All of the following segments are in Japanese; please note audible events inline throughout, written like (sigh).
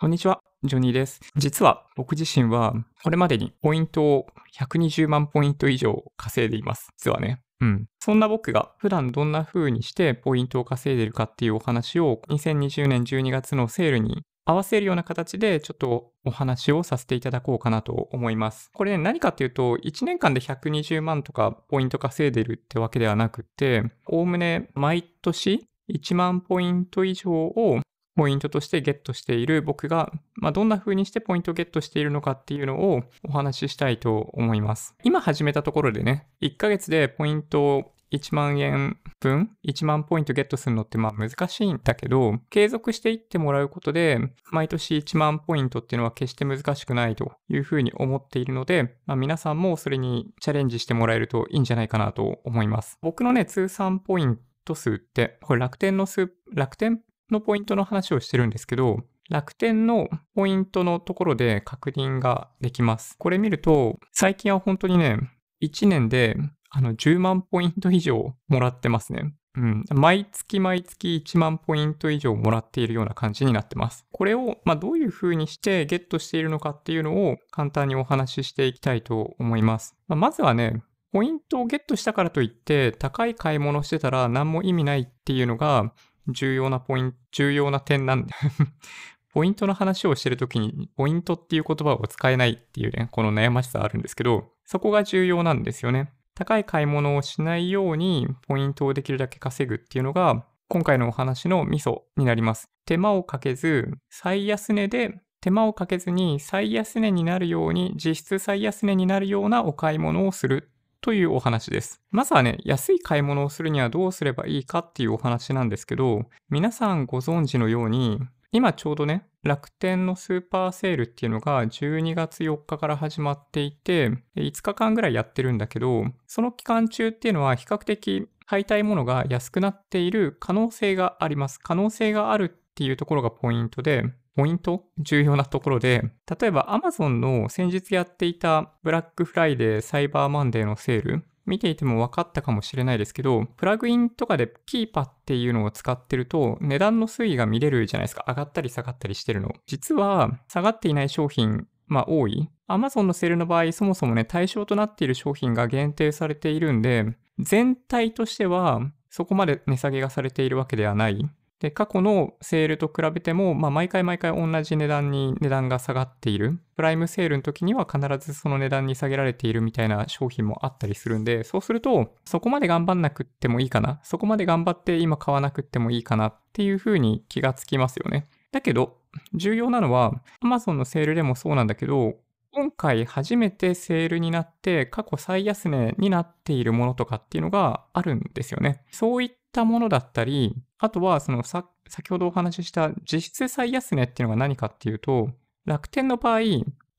こんにちは、ジョニーです。実は僕自身はこれまでにポイントを120万ポイント以上稼いでいます。実はね。うん。そんな僕が普段どんな風にしてポイントを稼いでるかっていうお話を2020年12月のセールに合わせるような形でちょっとお話をさせていただこうかなと思います。これね、何かっていうと、1年間で120万とかポイント稼いでるってわけではなくて、おおむね毎年1万ポイント以上をポイントとしてゲットしている僕が、まあ、どんな風にしてポイントをゲットしているのかっていうのをお話ししたいと思います。今始めたところでね、1ヶ月でポイントを1万円分、1万ポイントゲットするのってまあ難しいんだけど、継続していってもらうことで、毎年1万ポイントっていうのは決して難しくないというふうに思っているので、まあ、皆さんもそれにチャレンジしてもらえるといいんじゃないかなと思います。僕のね、通算ポイント数って、これ楽天の数、楽天のポイントの話をしてるんですけど、楽天のポイントのところで確認ができます。これ見ると、最近は本当にね、1年であの10万ポイント以上もらってますね。うん。毎月毎月1万ポイント以上もらっているような感じになってます。これを、まあ、どういう風にしてゲットしているのかっていうのを簡単にお話ししていきたいと思います。まあ、まずはね、ポイントをゲットしたからといって高い買い物してたら何も意味ないっていうのが重要なポイント、重要な点なんで (laughs) ポイントの話をしてるときに、ポイントっていう言葉を使えないっていうね、この悩ましさあるんですけど、そこが重要なんですよね。高い買い物をしないように、ポイントをできるだけ稼ぐっていうのが、今回のお話のミソになります。手間をかけず、最安値で、手間をかけずに最安値になるように、実質最安値になるようなお買い物をするというお話です。まずはね、安い買い物をするにはどうすればいいかっていうお話なんですけど、皆さんご存知のように、今ちょうどね、楽天のスーパーセールっていうのが12月4日から始まっていて、5日間ぐらいやってるんだけど、その期間中っていうのは比較的買いたいものが安くなっている可能性があります。可能性があるっていうところがポイントで、ポイント？重要なところで、例えば Amazon の先日やっていたブラックフライデー、サイバーマンデーのセール、見ていても分かったかもしれないですけど、プラグインとかで Keepa っていうのを使ってると、値段の推移が見れるじゃないですか。上がったり下がったりしてるの。実は、下がっていない商品、まあ多い。Amazon のセールの場合、そもそもね、対象となっている商品が限定されているんで、全体としては、そこまで値下げがされているわけではない。で、過去のセールと比べても、まあ、毎回毎回同じ値段に値段が下がっている。プライムセールの時には必ずその値段に下げられているみたいな商品もあったりするんで、そうすると、そこまで頑張んなくってもいいかな。そこまで頑張って今買わなくってもいいかなっていう風に気がつきますよね。だけど、重要なのは、Amazon のセールでもそうなんだけど、今回初めてセールになって過去最安値になっているものとかっていうのがあるんですよね。そういったものだったり、あとはそのさ先ほどお話しした実質最安値っていうのが何かっていうと、楽天の場合、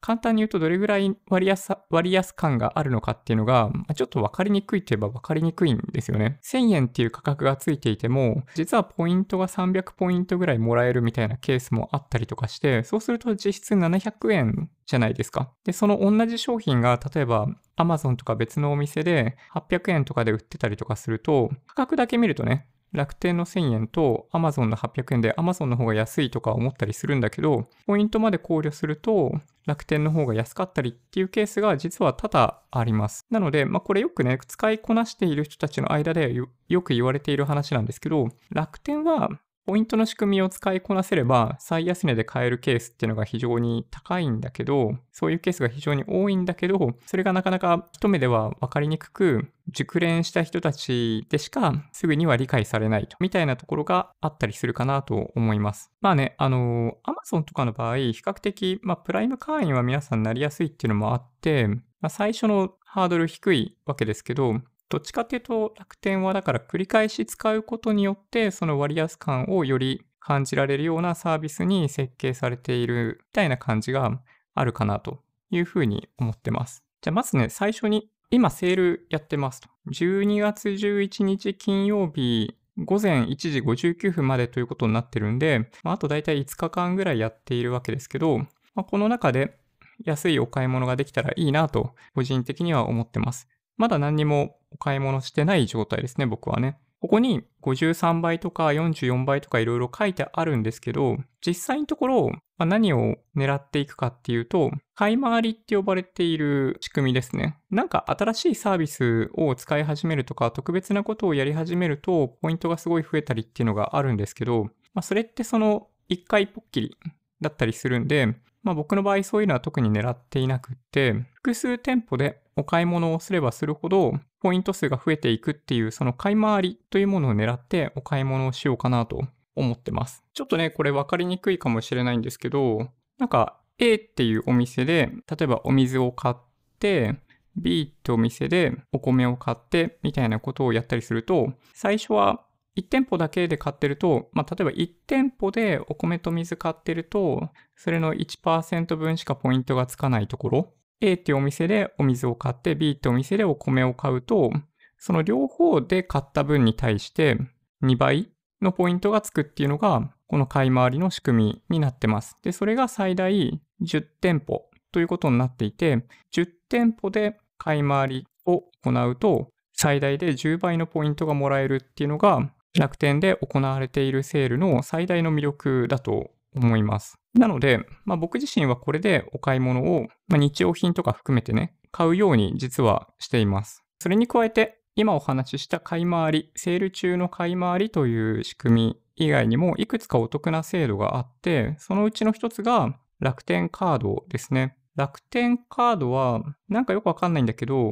簡単に言うとどれぐらい割安割安感があるのかっていうのが、ちょっと分かりにくいといえば分かりにくいんですよね。1000円っていう価格がついていても、実はポイントが300ポイントぐらいもらえるみたいなケースもあったりとかして、そうすると実質700円じゃないですか。で、その同じ商品が例えば Amazon とか別のお店で800円とかで売ってたりとかすると、価格だけ見るとね、楽天の1000円と Amazon の800円で Amazon の方が安いとか思ったりするんだけど、ポイントまで考慮すると楽天の方が安かったりっていうケースが実は多々あります。なので、まあこれよくね、使いこなしている人たちの間でよく言われている話なんですけど、楽天はポイントの仕組みを使いこなせれば、最安値で買えるケースっていうのが非常に高いんだけど、そういうケースが非常に多いんだけど、それがなかなか一目では分かりにくく、熟練した人たちでしかすぐには理解されないと、みたいなところがあったりするかなと思います。まあね、あの、Amazon とかの場合、比較的、まあ、プライム会員は皆さんなりやすいっていうのもあって、まあ、最初のハードル低いわけですけど、どっちかっていうと楽天はだから繰り返し使うことによってその割安感をより感じられるようなサービスに設計されているみたいな感じがあるかなというふうに思ってます。じゃあまずね、最初に今セールやってますと。12月11日金曜日午前1時59分までということになってるんで、まあ、あとだいたい5日間ぐらいやっているわけですけど、まあ、この中で安いお買い物ができたらいいなと個人的には思ってます。まだ何にもお買い物してない状態ですね、僕はね。ここに53倍とか44倍とかいろいろ書いてあるんですけど、実際のところ、まあ、何を狙っていくかっていうと、買い回りって呼ばれている仕組みですね。なんか新しいサービスを使い始めるとか、特別なことをやり始めると、ポイントがすごい増えたりっていうのがあるんですけど、まあ、それってその一回ぽっきりだったりするんで、まあ僕の場合そういうのは特に狙っていなくって、複数店舗でお買い物をすればするほど、ポイント数が増えていくっていう、その買い回りというものを狙ってお買い物をしようかなと思ってます。ちょっとね、これ分かりにくいかもしれないんですけど、なんか A っていうお店で、例えばお水を買って、B ってお店でお米を買ってみたいなことをやったりすると、最初は1店舗だけで買ってると、まあ、例えば1店舗でお米と水買ってると、それの1%分しかポイントがつかないところ、A っていうお店でお水を買って B ってお店でお米を買うと、その両方で買った分に対して2倍のポイントがつくっていうのが、この買い回りの仕組みになってます。で、それが最大10店舗ということになっていて、10店舗で買い回りを行うと、最大で10倍のポイントがもらえるっていうのが、楽天で行われているセールの最大の魅力だと思います。なので、まあ、僕自身はこれでお買い物を、まあ、日用品とか含めてね、買うように実はしています。それに加えて、今お話しした買い回り、セール中の買い回りという仕組み以外にもいくつかお得な制度があって、そのうちの一つが楽天カードですね。楽天カードはなんかよくわかんないんだけど、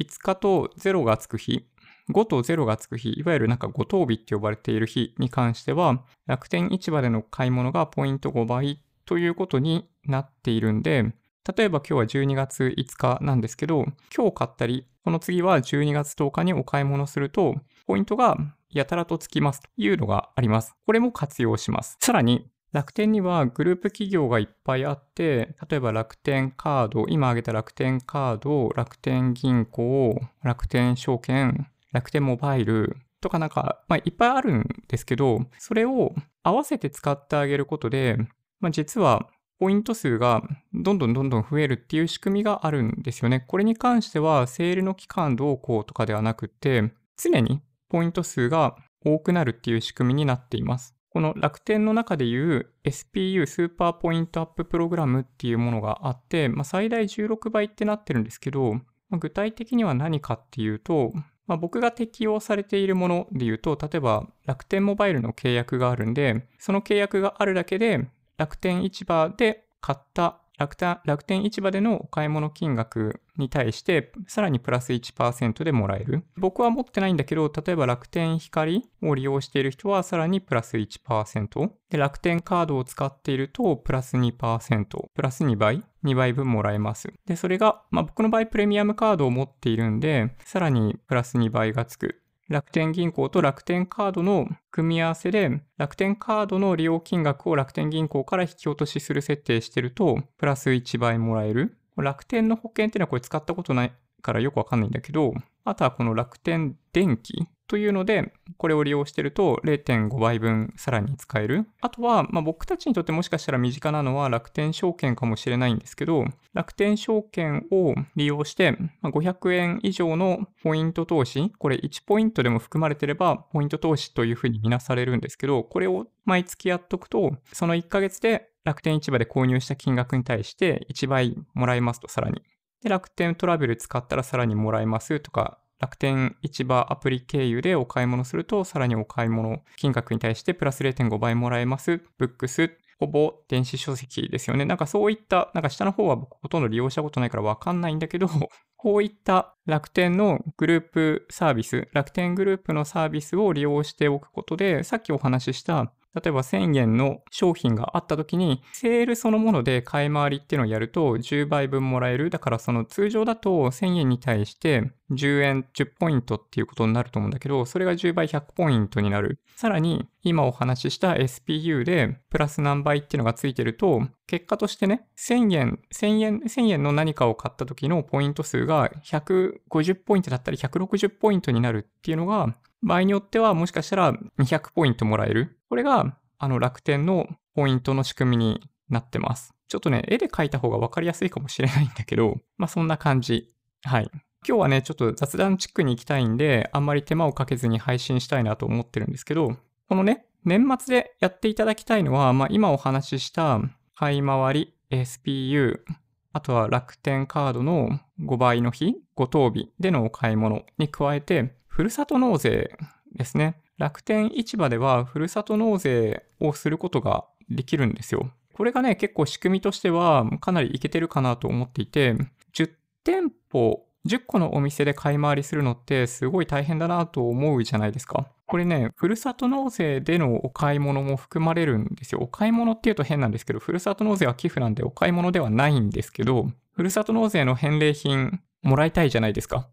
5日と0がつく日、5と0がつく日、いわゆるなんか5等日って呼ばれている日に関しては、楽天市場での買い物がポイント5倍ということになっているんで、例えば今日は12月5日なんですけど、今日買ったり、この次は12月10日にお買い物すると、ポイントがやたらとつきますというのがあります。これも活用します。さらに、楽天にはグループ企業がいっぱいあって、例えば楽天カード、今挙げた楽天カード、楽天銀行、楽天証券、楽天モバイルとかなんか、まあ、いっぱいあるんですけど、それを合わせて使ってあげることで、まあ、実はポイント数がどんどんどんどん増えるっていう仕組みがあるんですよね。これに関しては、セールの期間どうこうとかではなくて、常にポイント数が多くなるっていう仕組みになっています。この楽天の中でいう SPU スーパーポイントアッププログラムっていうものがあって、まあ、最大16倍ってなってるんですけど、まあ、具体的には何かっていうと、まあ、僕が適用されているもので言うと、例えば楽天モバイルの契約があるんで、その契約があるだけで楽天市場で買った楽天楽天市場でのお買い物金額に対して、さらにプラス1%でもらえる。僕は持ってないんだけど、例えば楽天光を利用している人はさらにプラス1%。で、楽天カードを使っていると、プラス2%。プラス2倍 ?2 倍分もらえます。で、それが、まあ僕の場合プレミアムカードを持っているんで、さらにプラス2倍がつく。楽天銀行と楽天カードの組み合わせで、楽天カードの利用金額を楽天銀行から引き落としする設定してると、プラス1倍もらえる。楽天の保険っていうのはこれ使ったことないからよくわかんないんだけど、あとはこの楽天電気というので、これを利用してると0.5倍分さらに使える。あとは、まあ、僕たちにとってもしかしたら身近なのは楽天証券かもしれないんですけど、楽天証券を利用して、ま500円以上のポイント投資、これ1ポイントでも含まれてればポイント投資というふうに見なされるんですけど、これを毎月やっとくと、その1ヶ月で楽天市場で購入した金額に対して1倍もらえますと、さらに。で、楽天トラベル使ったらさらにもらえますとか、楽天市場アプリ経由でお買い物すると、さらにお買い物金額に対してプラス0.5倍もらえます。ブックス、ほぼ電子書籍ですよね。なんかそういった、なんか下の方は僕ほとんど利用したことないからわかんないんだけど、(laughs) こういった楽天のグループサービス、楽天グループのサービスを利用しておくことで、さっきお話しした例えば1000円の商品があった時に、セールそのもので買い回りっていうのをやると10倍分もらえる。だからその通常だと1000円に対して10円10ポイントっていうことになると思うんだけど、それが10倍100ポイントになる。さらに今お話しした SPU でプラス何倍っていうのがついてると、結果としてね、1000円、1000円、1000円の何かを買った時のポイント数が150ポイントだったり160ポイントになるっていうのが、場合によってはもしかしたら200ポイントもらえる。これが、あの楽天のポイントの仕組みになってます。ちょっとね、絵で描いた方がわかりやすいかもしれないんだけど、(laughs) まあそんな感じ。はい。今日はね、ちょっと雑談チックに行きたいんで、あんまり手間をかけずに配信したいなと思ってるんですけど、このね、年末でやっていただきたいのは、まあ、今お話しした買い回り、SPU、あとは楽天カードの5倍の日、5等日でのお買い物に加えて、ふるさと納税ですね。楽天市場ではふるさと納税をすることができるんですよ。これがね、結構仕組みとしてはかなりいけてるかなと思っていて、10店舗、10個のお店で買い回りするのってすごい大変だなと思うじゃないですか。これね、ふるさと納税でのお買い物も含まれるんですよ。お買い物っていうと変なんですけど、ふるさと納税は寄付なんでお買い物ではないんですけど、ふるさと納税の返礼品もらいたいじゃないですか。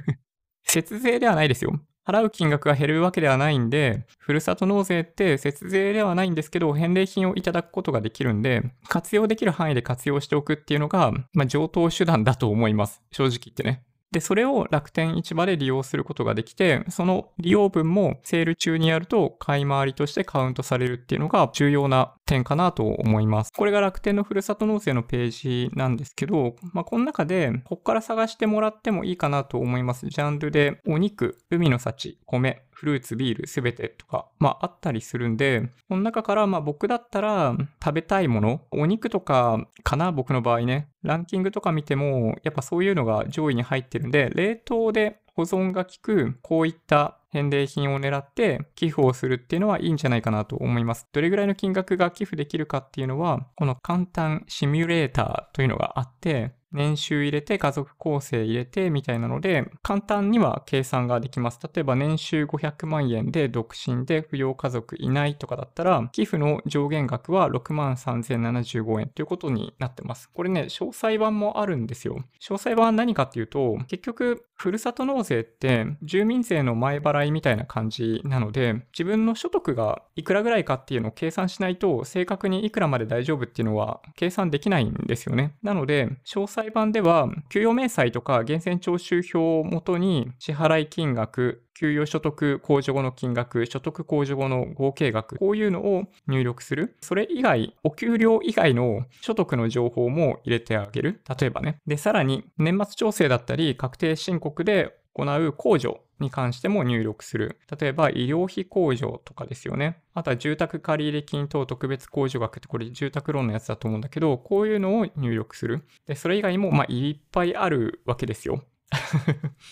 (laughs) 節税ではないですよ。払う金額が減るわけではないんで、ふるさと納税って節税ではないんですけど、返礼品をいただくことができるんで、活用できる範囲で活用しておくっていうのが、まあ、上等手段だと思います。正直言ってね。で、それを楽天市場で利用することができて、その利用分もセール中にやると買い回りとしてカウントされるっていうのが重要な点かなと思います。これが楽天のふるさと納税のページなんですけど、まあ、この中で、ここから探してもらってもいいかなと思います。ジャンルで、お肉、海の幸、米、フルーツ、ビール、すべてとか、まああったりするんで、この中からまあ僕だったら食べたいもの、お肉とかかな、僕の場合ね。ランキングとか見ても、やっぱそういうのが上位に入ってるんで、冷凍で保存が効く、こういった返礼品を狙って寄付をするっていうのはいいんじゃないかなと思います。どれぐらいの金額が寄付できるかっていうのは、この簡単シミュレーターというのがあって、年収入れて家族構成入れてみたいなので、簡単には計算ができます。例えば年収500万円で独身で扶養家族いないとかだったら、寄付の上限額は6万3075円ということになってます。これね、詳細版もあるんですよ。詳細版は何かっていうと、結局、ふるさと納税って住民税の前払いみたいな感じなので、自分の所得がいくらぐらいかっていうのを計算しないと、正確にいくらまで大丈夫っていうのは計算できないんですよね。なので、詳細版では、給与明細とか源泉徴収票をもとに支払い金額、給与所得控除後の金額、所得控除後の合計額、こういうのを入力する。それ以外、お給料以外の所得の情報も入れてあげる。例えばね。で、さらに、年末調整だったり、確定申告で行う控除に関しても入力する。例えば、医療費控除とかですよね。あとは住宅借入金等特別控除額ってこれ住宅ローンのやつだと思うんだけど、こういうのを入力する。で、それ以外も、まあ、いっぱいあるわけですよ。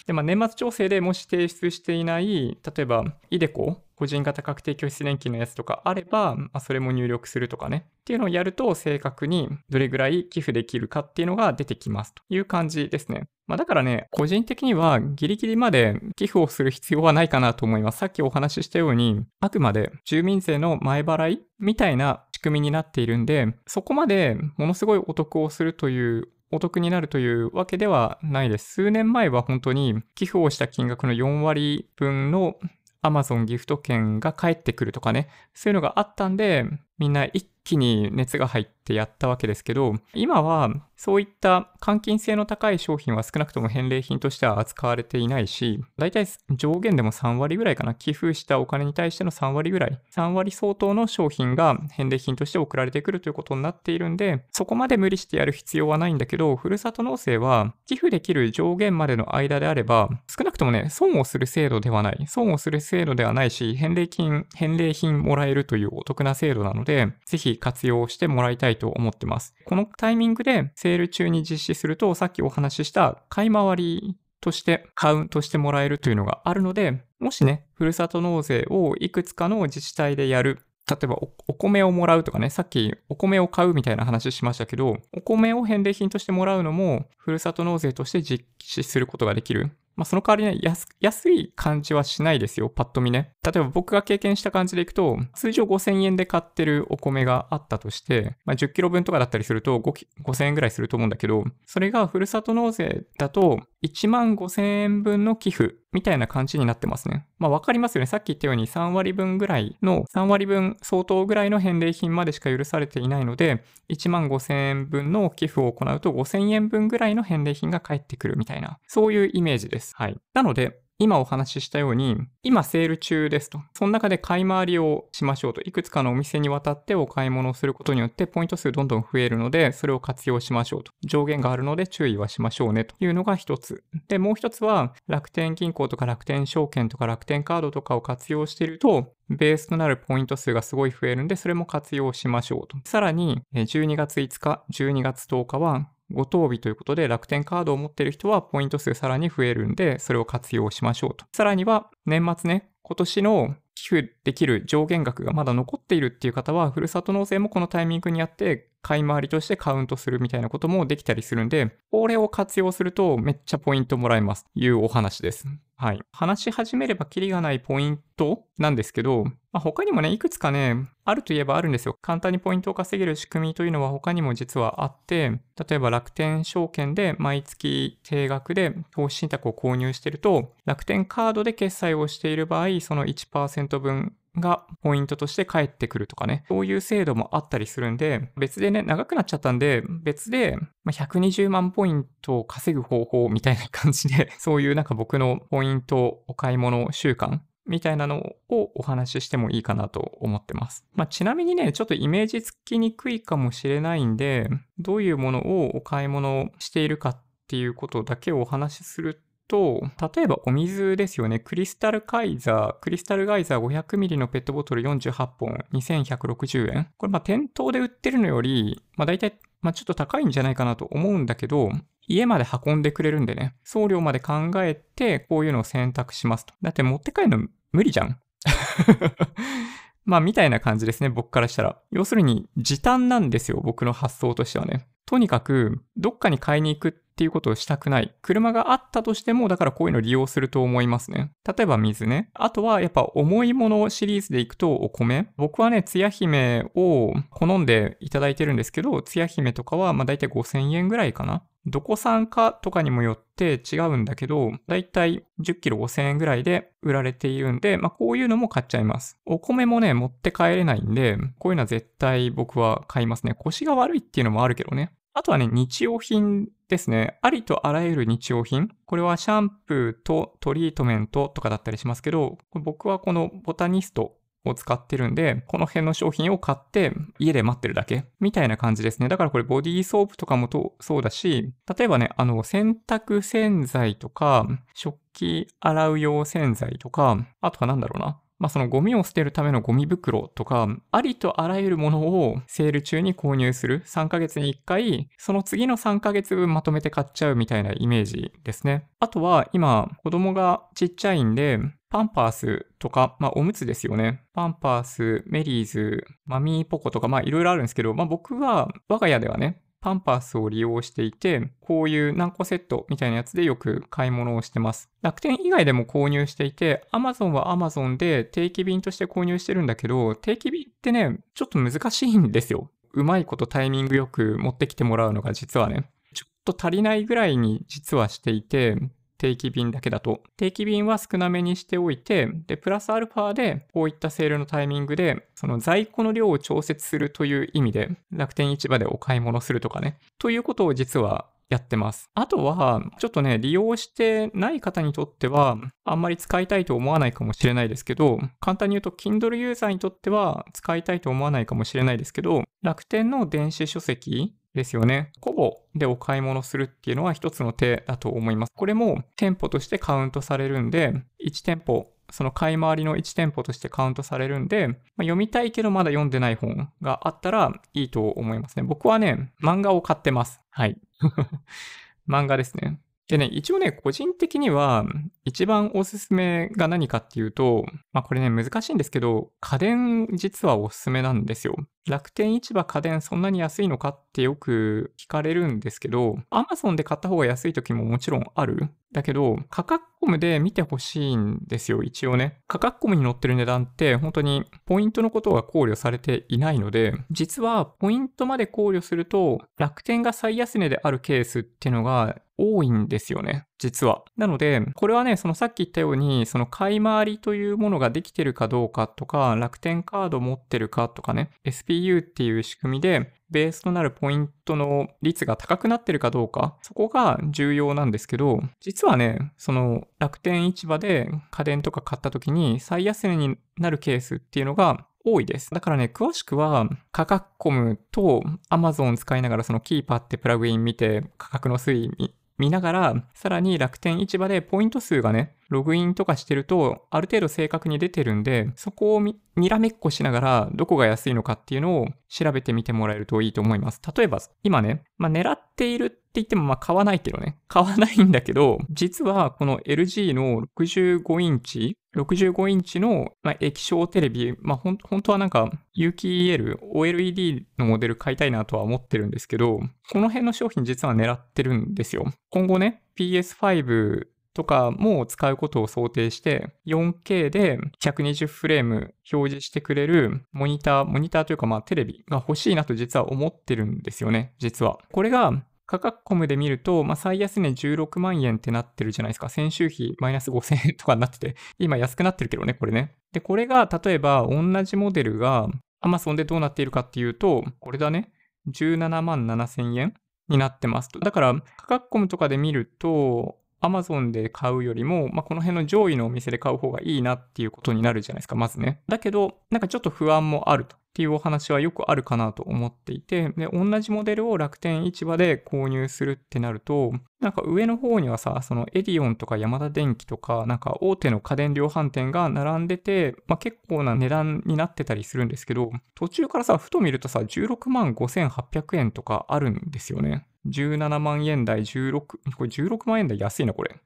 で、まあ、年末調整でもし提出していない、例えば、イデコ、個人型確定拠出年金のやつとかあれば、まあ、それも入力するとかね。っていうのをやると、正確にどれぐらい寄付できるかっていうのが出てきますという感じですね。まあ、だからね、個人的にはギリギリまで寄付をする必要はないかなと思います。さっきお話ししたように、あくまで住民税の前払いみたいな仕組みになっているんで、そこまでものすごいお得をするというお得になるというわけではないです。数年前は本当に寄付をした金額の4割分の Amazon ギフト券が返ってくるとかね、そういうのがあったんで、みんな一気に熱が入ってやったわけですけど、今はそういった換金性の高い商品は少なくとも返礼品としては扱われていないし、だいたい上限でも3割ぐらいかな、寄付したお金に対しての3割ぐらい、3割相当の商品が返礼品として送られてくるということになっているんで、そこまで無理してやる必要はないんだけど、ふるさと納税は寄付できる上限までの間であれば、少なくともね、損をする制度ではない。損をする制度ではないし、返礼金、返礼品もらえるというお得な制度なので、ぜひ活用してもらいたいと思ってます。このタイミングでセール中に実施すると、さっきお話しした買い回りとしてカウントしてもらえるというのがあるので、もしね、ふるさと納税をいくつかの自治体でやる。例えばお米をもらうとかね、さっきお米を買うみたいな話しましたけど、お米を返礼品としてもらうのも、ふるさと納税として実施することができる。まあ、その代わりね、安、安い感じはしないですよ、パッと見ね。例えば僕が経験した感じでいくと、通常5000円で買ってるお米があったとして、まあ、10キロ分とかだったりすると5000円ぐらいすると思うんだけど、それがふるさと納税だと1万5000円分の寄付みたいな感じになってますね。まあわかりますよね。さっき言ったように3割分ぐらいの、3割分相当ぐらいの返礼品までしか許されていないので、1万5000円分の寄付を行うと5000円分ぐらいの返礼品が返ってくるみたいな、そういうイメージです。はい。なので、今お話ししたように、今セール中ですと。その中で買い回りをしましょうと。いくつかのお店にわたってお買い物をすることによって、ポイント数どんどん増えるので、それを活用しましょうと。上限があるので注意はしましょうねというのが一つ。で、もう一つは、楽天銀行とか楽天証券とか楽天カードとかを活用していると、ベースとなるポイント数がすごい増えるんで、それも活用しましょうと。さらに、12月5日、12月10日は、ご当日ということで楽天カードを持っている人はポイント数さらに増えるんで、それを活用しましょうと。さらには年末ね、今年の寄付できる上限額がまだ残っているっていう方は、ふるさと納税もこのタイミングにあって買い回りとしてカウントするみたいなこともできたりするんで、これを活用するとめっちゃポイントもらえますというお話です。はい。話し始めればキリがないポイントなんですけど、まあ、他にもね、いくつかね、あるといえばあるんですよ。簡単にポイントを稼げる仕組みというのは他にも実はあって、例えば楽天証券で毎月定額で投資信託を購入してると、楽天カードで決済をしている場合、その1%分がポイントとして返ってくるとかね、そういう制度もあったりするんで、別でね、長くなっちゃったんで、別で120万ポイントを稼ぐ方法みたいな感じで、(laughs) そういうなんか僕のポイントお買い物習慣みたいなのをお話ししてもいいかなと思ってます。まあ、ちなみにね、ちょっとイメージつきにくいかもしれないんで、どういうものをお買い物しているかっていうことだけをお話しすると、例えばお水ですよね。クリスタルカイザー、クリスタルガイザー 500ml のペットボトル48本、2160円。これまあ店頭で売ってるのより、まあ大体、まあちょっと高いんじゃないかなと思うんだけど、家まで運んでくれるんでね、送料まで考えて、こういうのを選択しますと。だって持って帰るの無理じゃん。(laughs) まあ、みたいな感じですね、僕からしたら。要するに、時短なんですよ、僕の発想としてはね。とにかく、どっかに買いに行くっていうことをしたくない。車があったとしても、だからこういうの利用すると思いますね。例えば水ね。あとは、やっぱ重いものシリーズでいくとお米。僕はね、つや姫を好んでいただいてるんですけど、つや姫とかは、まあ大体5000円ぐらいかな。どこ産かとかにもよって違うんだけど、だいたい10キロ5000円ぐらいで売られているんで、まあこういうのも買っちゃいます。お米もね、持って帰れないんで、こういうのは絶対僕は買いますね。腰が悪いっていうのもあるけどね。あとはね、日用品ですね。ありとあらゆる日用品。これはシャンプーとトリートメントとかだったりしますけど、僕はこのボタニストを使ってるんで、この辺の商品を買って家で待ってるだけみたいな感じですね。だからこれボディーソープとかもとそうだし、例えばね、あの洗濯洗剤とか、食器洗う用洗剤とか、あとはなんだろうな。まあ、そのゴミを捨てるためのゴミ袋とか、ありとあらゆるものをセール中に購入する。3ヶ月に1回、その次の3ヶ月分まとめて買っちゃうみたいなイメージですね。あとは今、子供がちっちゃいんで、パンパースとか、まあ、おむつですよね。パンパース、メリーズ、マミーポコとか、まあ、いろいろあるんですけど、まあ、僕は、我が家ではね、パンパースを利用していて、こういう何個セットみたいなやつでよく買い物をしてます。楽天以外でも購入していて、Amazon は Amazon で定期便として購入してるんだけど、定期便ってね、ちょっと難しいんですよ。うまいことタイミングよく持ってきてもらうのが実はね、ちょっと足りないぐらいに実はしていて、定期便だけだと。定期便は少なめにしておいて、で、プラスアルファで、こういったセールのタイミングで、その在庫の量を調節するという意味で、楽天市場でお買い物するとかね。ということを実はやってます。あとは、ちょっとね、利用してない方にとっては、あんまり使いたいと思わないかもしれないですけど、簡単に言うと、Kindle ユーザーにとっては使いたいと思わないかもしれないですけど、楽天の電子書籍ですよね。コボでお買い物するっていうのは一つの手だと思います。これも店舗としてカウントされるんで、1店舗、その買い回りの1店舗としてカウントされるんで、まあ、読みたいけどまだ読んでない本があったらいいと思いますね。僕はね、漫画を買ってます。はい。(laughs) 漫画ですね。でね、一応ね、個人的には、一番おすすめが何かっていうと、まあこれね、難しいんですけど、家電実はおすすめなんですよ。楽天市場家電そんなに安いのかってよく聞かれるんですけど、Amazon で買った方が安い時ももちろんある。だけど、価格コムで見てほしいんですよ、一応ね。価格コムに載ってる値段って本当にポイントのことが考慮されていないので、実はポイントまで考慮すると楽天が最安値であるケースっていうのが多いんですよね。実は。なので、これはね、そのさっき言ったように、その買い回りというものができてるかどうかとか、楽天カード持ってるかとかね、SPU っていう仕組みで、ベースとなるポイントの率が高くなってるかどうか、そこが重要なんですけど、実はね、その楽天市場で家電とか買った時に最安値になるケースっていうのが多いです。だからね、詳しくは価格コムと Amazon 使いながらそのキーパーってプラグイン見て価格の推移見ながら、さらに楽天市場でポイント数がね、ログインとかしてると、ある程度正確に出てるんで、そこをにらめっこしながら、どこが安いのかっていうのを調べてみてもらえるといいと思います。例えば、今ね、まあ、狙っているって言っても、まあ、買わないけどね。買わないんだけど、実はこの LG の65インチ65インチの、まあ、液晶テレビ、まあ、ほん、本当はなんか、有機 EL、OLED のモデル買いたいなとは思ってるんですけど、この辺の商品実は狙ってるんですよ。今後ね、PS5 とかも使うことを想定して、4K で120フレーム表示してくれるモニター、モニターというかまあテレビが欲しいなと実は思ってるんですよね、実は。これが価格コムで見ると、まあ、最安値16万円ってなってるじゃないですか。先週比マイナス5000円とかになってて、今安くなってるけどね、これね。で、これが例えば同じモデルが Amazon でどうなっているかっていうと、これだね。17万7000円になってますと。だから価格コムとかで見ると、Amazon で買うよりも、まあ、この辺の上位のお店で買う方がいいなっていうことになるじゃないですか、まずね。だけど、なんかちょっと不安もあると。っていうお話はよくあるかなと思っていて、で、同じモデルを楽天市場で購入するってなると、なんか上の方にはさ、そのエディオンとかヤマダ電機とか、なんか大手の家電量販店が並んでて、まあ、結構な値段になってたりするんですけど、途中からさ、ふと見るとさ、16万5800円とかあるんですよね。17万円台16、これ16万円台安いな、これ。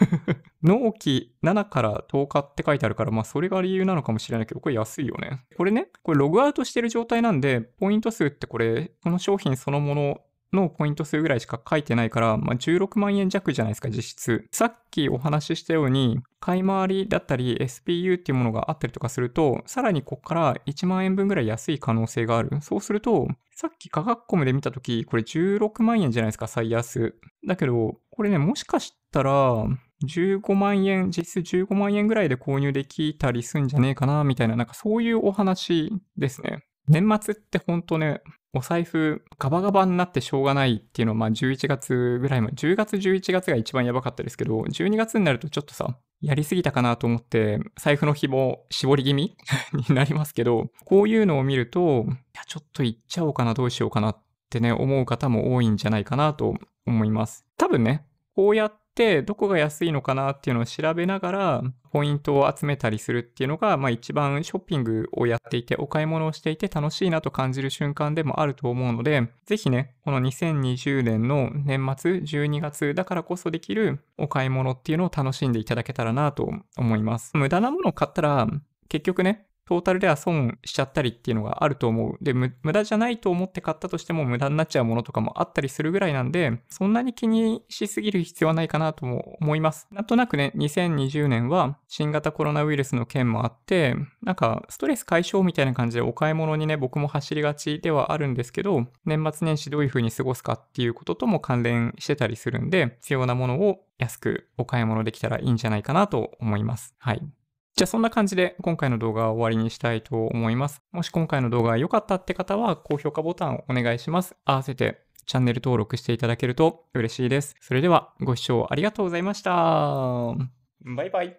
(laughs) 納期7から10日って書いてあるから、まあそれが理由なのかもしれないけど、これ安いよね。これね、これログアウトしてる状態なんで、ポイント数ってこれ、この商品そのもののポイント数ぐらいしか書いてないから、まあ、16万円弱じゃないですか、実質。さっきお話ししたように、買い回りだったり SPU っていうものがあったりとかすると、さらにここから1万円分ぐらい安い可能性がある。そうすると、さっき価格コムで見たとき、これ16万円じゃないですか、最安。だけど、これね、もしかしたら、15万円、実質15万円ぐらいで購入できたりすんじゃねえかな、みたいな、なんかそういうお話ですね。年末ってほんとね、お財布ガバガバになってしょうがないっていうのは、まあ11月ぐらいまで、10月11月が一番やばかったですけど、12月になるとちょっとさ、やりすぎたかなと思って、財布の紐絞り気味 (laughs) になりますけど、こういうのを見ると、いや、ちょっと行っちゃおうかな、どうしようかなってね、思う方も多いんじゃないかなと思います。多分ね、こうやっってどこが安いのかなっていうのを調べながら、ポイントを集めたりするっていうのが、まあ一番ショッピングをやっていて、お買い物をしていて楽しいなと感じる瞬間でもあると思うので、ぜひね、この2020年の年末12月だからこそできるお買い物っていうのを楽しんでいただけたらなと思います。無駄なものを買ったら、結局ね、トータルでは損しちゃったりっていうのがあると思う。で、無駄じゃないと思って買ったとしても無駄になっちゃうものとかもあったりするぐらいなんで、そんなに気にしすぎる必要はないかなとも思います。なんとなくね、2020年は新型コロナウイルスの件もあって、なんかストレス解消みたいな感じでお買い物にね、僕も走りがちではあるんですけど、年末年始どういう風に過ごすかっていうこととも関連してたりするんで、必要なものを安くお買い物できたらいいんじゃないかなと思います。はい。じゃあそんな感じで今回の動画は終わりにしたいと思います。もし今回の動画が良かったって方は高評価ボタンをお願いします。合わせてチャンネル登録していただけると嬉しいです。それではご視聴ありがとうございました。バイバイ。